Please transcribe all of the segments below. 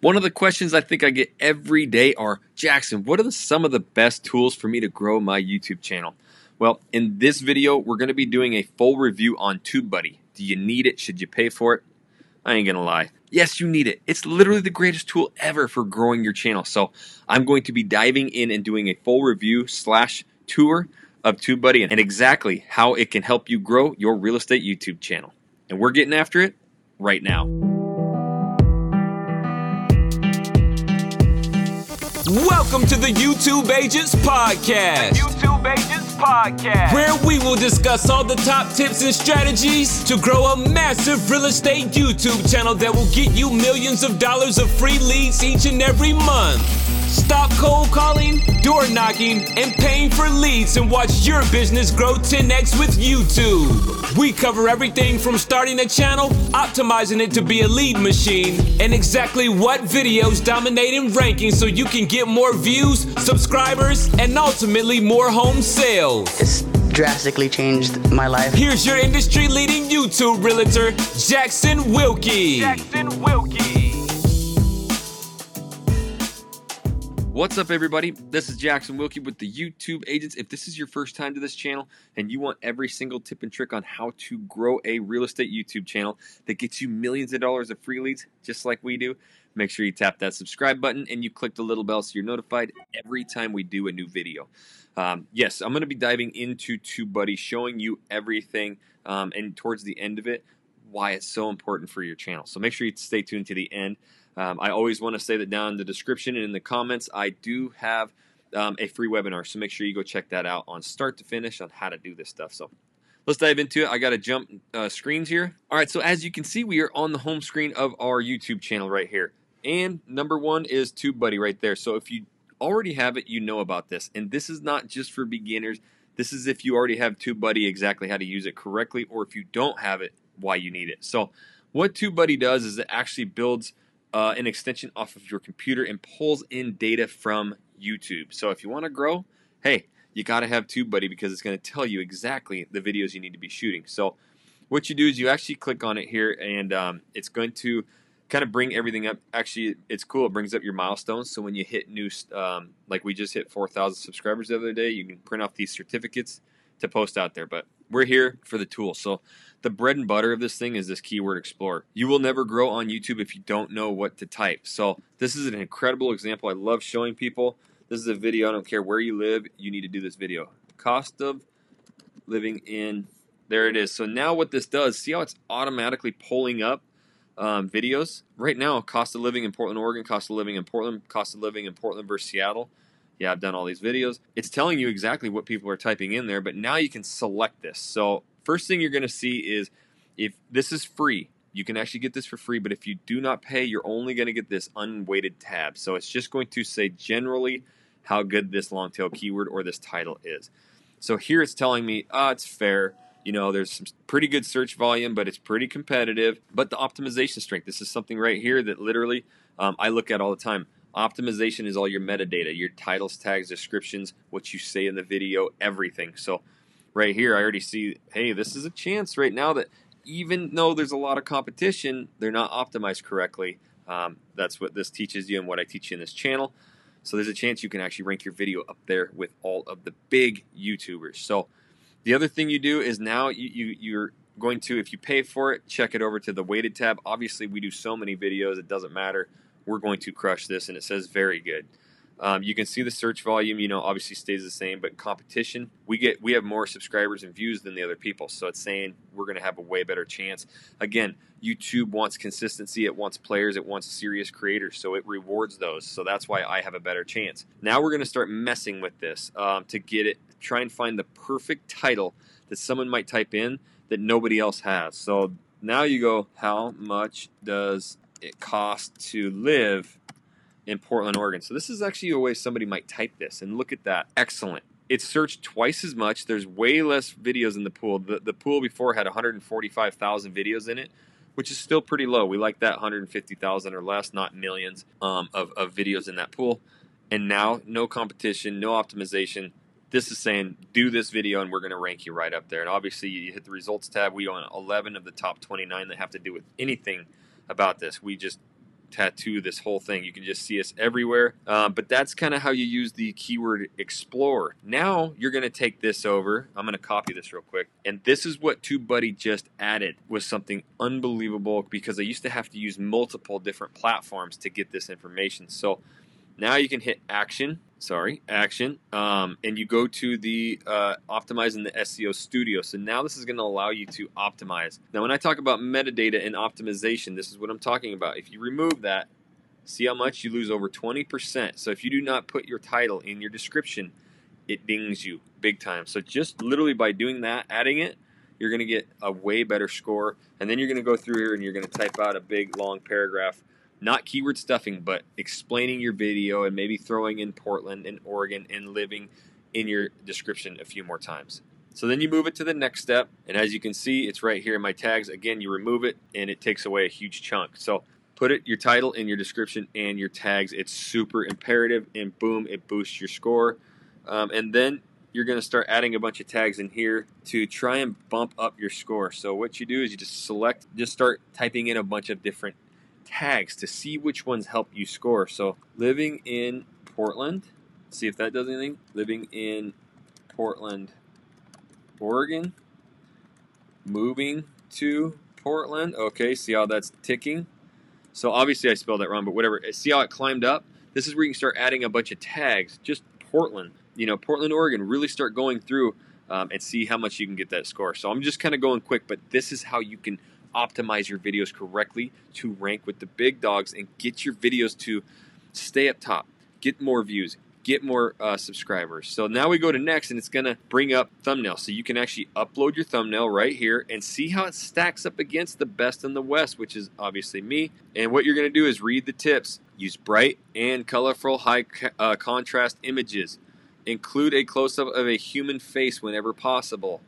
One of the questions I think I get every day are Jackson, what are the, some of the best tools for me to grow my YouTube channel? Well, in this video, we're going to be doing a full review on TubeBuddy. Do you need it? Should you pay for it? I ain't going to lie. Yes, you need it. It's literally the greatest tool ever for growing your channel. So I'm going to be diving in and doing a full review slash tour of TubeBuddy and exactly how it can help you grow your real estate YouTube channel. And we're getting after it right now. Welcome to the YouTube Agents Podcast. The YouTube Agents Podcast. Where we will discuss all the top tips and strategies to grow a massive real estate YouTube channel that will get you millions of dollars of free leads each and every month. Stop cold calling, door knocking, and paying for leads and watch your business grow 10x with YouTube. We cover everything from starting a channel, optimizing it to be a lead machine, and exactly what videos dominate in rankings so you can get more views, subscribers, and ultimately more home sales. It's drastically changed my life. Here's your industry leading YouTube realtor, Jackson Wilkie. Jackson Wilkie. What's up, everybody? This is Jackson Wilkie with the YouTube Agents. If this is your first time to this channel and you want every single tip and trick on how to grow a real estate YouTube channel that gets you millions of dollars of free leads, just like we do, make sure you tap that subscribe button and you click the little bell so you're notified every time we do a new video. Um, yes, I'm going to be diving into TubeBuddy, showing you everything, um, and towards the end of it, why it's so important for your channel. So make sure you stay tuned to the end. Um, I always want to say that down in the description and in the comments, I do have um, a free webinar. So make sure you go check that out on start to finish on how to do this stuff. So let's dive into it. I got to jump uh, screens here. All right, so as you can see, we are on the home screen of our YouTube channel right here. And number one is TubeBuddy right there. So if you already have it, you know about this. And this is not just for beginners. This is if you already have TubeBuddy, exactly how to use it correctly, or if you don't have it, why you need it. So what TubeBuddy does is it actually builds – uh, an extension off of your computer and pulls in data from YouTube. So if you want to grow, hey, you got to have TubeBuddy because it's going to tell you exactly the videos you need to be shooting. So what you do is you actually click on it here and um, it's going to kind of bring everything up. Actually, it's cool. It brings up your milestones. So when you hit new, um, like we just hit 4,000 subscribers the other day, you can print off these certificates to post out there. But we're here for the tool. So the bread and butter of this thing is this keyword explorer. You will never grow on YouTube if you don't know what to type. So this is an incredible example. I love showing people. This is a video. I don't care where you live. You need to do this video. Cost of living in. There it is. So now what this does, see how it's automatically pulling up um, videos? Right now, cost of living in Portland, Oregon, cost of living in Portland, cost of living in Portland versus Seattle. Yeah, I've done all these videos. It's telling you exactly what people are typing in there, but now you can select this. So first thing you're going to see is if this is free, you can actually get this for free, but if you do not pay, you're only going to get this unweighted tab. So it's just going to say generally how good this long tail keyword or this title is. So here it's telling me, ah, oh, it's fair. You know, there's some pretty good search volume, but it's pretty competitive. But the optimization strength, this is something right here that literally um, I look at all the time. Optimization is all your metadata, your titles, tags, descriptions, what you say in the video, everything. So right here, I already see, hey, this is a chance right now that even though there's a lot of competition, they're not optimized correctly. Um, that's what this teaches you and what I teach you in this channel. So there's a chance you can actually rank your video up there with all of the big YouTubers. So the other thing you do is now you, you you're going to, if you pay for it, check it over to the weighted tab. Obviously, we do so many videos, it doesn't matter. We're going to crush this, and it says very good. Um, you can see the search volume, you know, obviously stays the same, but competition, we get we have more subscribers and views than the other people. So it's saying we're going to have a way better chance. Again, YouTube wants consistency, it wants players, it wants serious creators, so it rewards those. So that's why I have a better chance. Now we're going to start messing with this um, to get it, try and find the perfect title that someone might type in that nobody else has. So now you go, how much does it costs to live in Portland, Oregon. So this is actually a way somebody might type this. And look at that. Excellent. It's searched twice as much. There's way less videos in the pool. The, the pool before had 145,000 videos in it, which is still pretty low. We like that 150,000 or less, not millions um, of, of videos in that pool. And now, no competition, no optimization. This is saying do this video and we're going to rank you right up there. And obviously, you hit the results tab. We own 11 of the top 29 that have to do with anything about this. We just tattoo this whole thing. You can just see us everywhere. Uh, but that's kind of how you use the keyword explorer. Now you're going to take this over. I'm going to copy this real quick. And this is what TubeBuddy just added was something unbelievable because I used to have to use multiple different platforms to get this information. So now you can hit action sorry, action, um, and you go to the uh, optimizing the SEO studio. So now this is going to allow you to optimize. Now, when I talk about metadata and optimization, this is what I'm talking about. If you remove that, see how much you lose over 20%. So if you do not put your title in your description, it dings you big time. So just literally by doing that, adding it, you're going to get a way better score. And then you're going to go through here and you're going to type out a big long paragraph not keyword stuffing, but explaining your video and maybe throwing in Portland and Oregon and living in your description a few more times. So then you move it to the next step, and as you can see, it's right here in my tags. Again, you remove it, and it takes away a huge chunk. So put it your title in your description and your tags. It's super imperative, and boom, it boosts your score. Um, and then you're going to start adding a bunch of tags in here to try and bump up your score. So what you do is you just select, just start typing in a bunch of different tags to see which ones help you score. So living in Portland, see if that does anything. Living in Portland, Oregon, moving to Portland. Okay, see how that's ticking. So obviously I spelled that wrong, but whatever. See how it climbed up? This is where you can start adding a bunch of tags. Just Portland, you know, Portland, Oregon. Really start going through um, and see how much you can get that score. So I'm just kind of going quick, but this is how you can optimize your videos correctly to rank with the big dogs and get your videos to stay up top, get more views, get more uh, subscribers. So now we go to next and it's going to bring up thumbnail. So you can actually upload your thumbnail right here and see how it stacks up against the best in the West, which is obviously me. And what you're going to do is read the tips. Use bright and colorful high uh, contrast images. Include a close up of a human face whenever possible.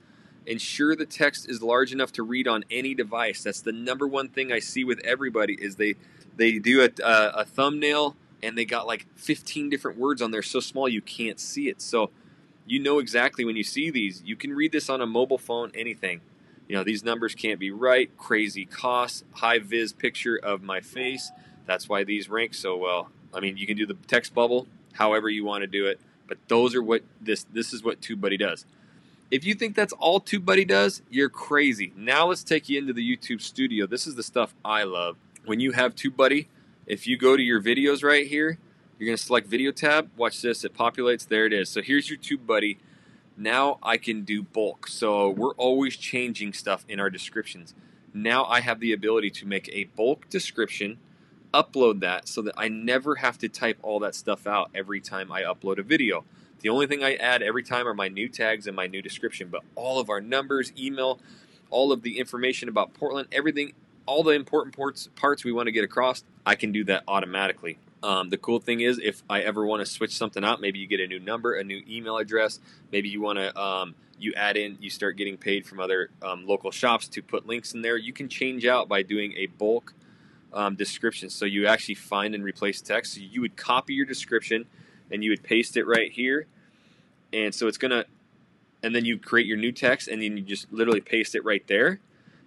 Ensure the text is large enough to read on any device. That's the number one thing I see with everybody is they they do a, a, a thumbnail and they got like 15 different words on there so small you can't see it. So you know exactly when you see these. You can read this on a mobile phone, anything. You know, these numbers can't be right. Crazy costs, high vis picture of my face. That's why these rank so well. I mean, you can do the text bubble however you want to do it, but those are what this this is what TubeBuddy does. If you think that's all TubeBuddy does, you're crazy. Now let's take you into the YouTube studio. This is the stuff I love. When you have TubeBuddy, if you go to your videos right here, you're going to select video tab. Watch this, it populates. There it is. So here's your TubeBuddy. Now I can do bulk. So we're always changing stuff in our descriptions. Now I have the ability to make a bulk description, upload that so that I never have to type all that stuff out every time I upload a video. The only thing I add every time are my new tags and my new description, but all of our numbers, email, all of the information about Portland, everything, all the important parts, parts we want to get across, I can do that automatically. Um, the cool thing is, if I ever want to switch something out, maybe you get a new number, a new email address, maybe you want to um, you add in, you start getting paid from other um, local shops to put links in there. You can change out by doing a bulk um, description. So you actually find and replace text. So you would copy your description and you would paste it right here. And so it's going to, and then you create your new text and then you just literally paste it right there.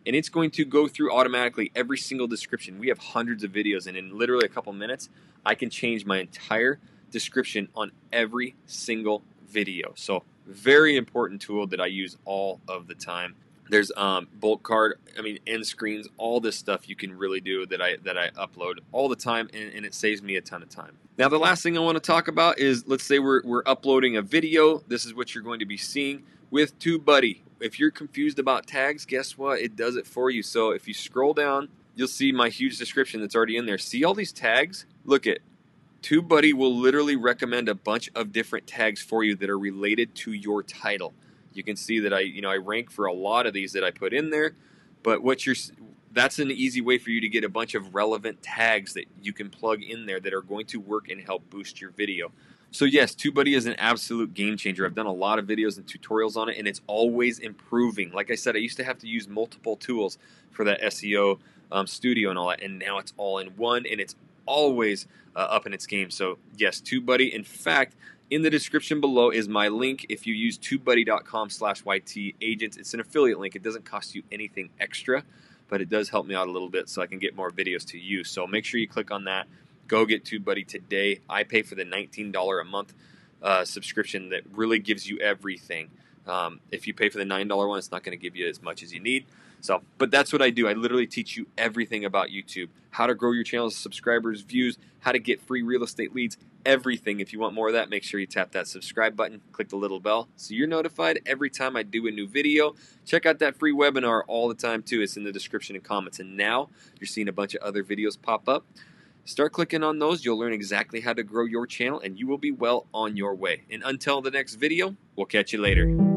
And it's going to go through automatically every single description. We have hundreds of videos, and in literally a couple minutes, I can change my entire description on every single video. So, very important tool that I use all of the time. There's um, bulk card, I mean, end screens, all this stuff you can really do that I that I upload all the time, and, and it saves me a ton of time. Now, the last thing I want to talk about is let's say we're, we're uploading a video. This is what you're going to be seeing with TubeBuddy. If you're confused about tags, guess what? It does it for you. So if you scroll down, you'll see my huge description that's already in there. See all these tags? Look at TubeBuddy will literally recommend a bunch of different tags for you that are related to your title. You can see that I, you know, I rank for a lot of these that I put in there, but what you're that's an easy way for you to get a bunch of relevant tags that you can plug in there that are going to work and help boost your video. So yes, TubeBuddy is an absolute game changer. I've done a lot of videos and tutorials on it, and it's always improving. Like I said, I used to have to use multiple tools for that SEO um, studio and all that, and now it's all in one, and it's always uh, up in its game. So yes, TubeBuddy. In fact, in the description below is my link. If you use TubeBuddy.com slash YT agents, it's an affiliate link. It doesn't cost you anything extra. but it does help me out a little bit so I can get more videos to you. So make sure you click on that. Go get TubeBuddy today. I pay for the $19 a month uh, subscription that really gives you everything. Um, if you pay for the $9 one, it's not going to give you as much as you need. So, but that's what I do. I literally teach you everything about YouTube how to grow your channel's subscribers, views, how to get free real estate leads, everything. If you want more of that, make sure you tap that subscribe button, click the little bell so you're notified every time I do a new video. Check out that free webinar all the time, too. It's in the description and comments. And now you're seeing a bunch of other videos pop up. Start clicking on those. You'll learn exactly how to grow your channel and you will be well on your way. And until the next video, we'll catch you later.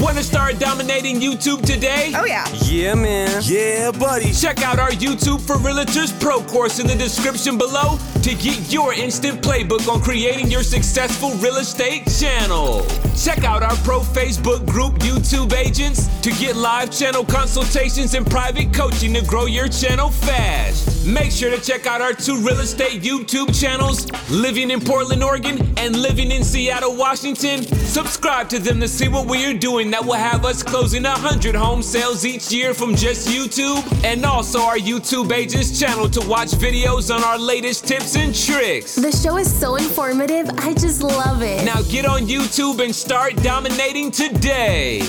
Want to start dominating YouTube today? Oh, yeah. Yeah, man. Yeah, buddy. Check out our YouTube for Realtors Pro course in the description below to get your instant playbook on creating your successful real estate channel. Check out our pro Facebook group, YouTube Agents, to get live channel consultations and private coaching to grow your channel fast. Make sure to check out our two real estate YouTube channels, Living in Portland, Oregon, and Living in Seattle, Washington. Subscribe to them to see what we are doing that will have us closing 100 home sales each year from just YouTube, and also our YouTube Agents channel to watch videos on our latest tips and tricks. The show is so informative, I just love it. Now get on YouTube and start dominating today.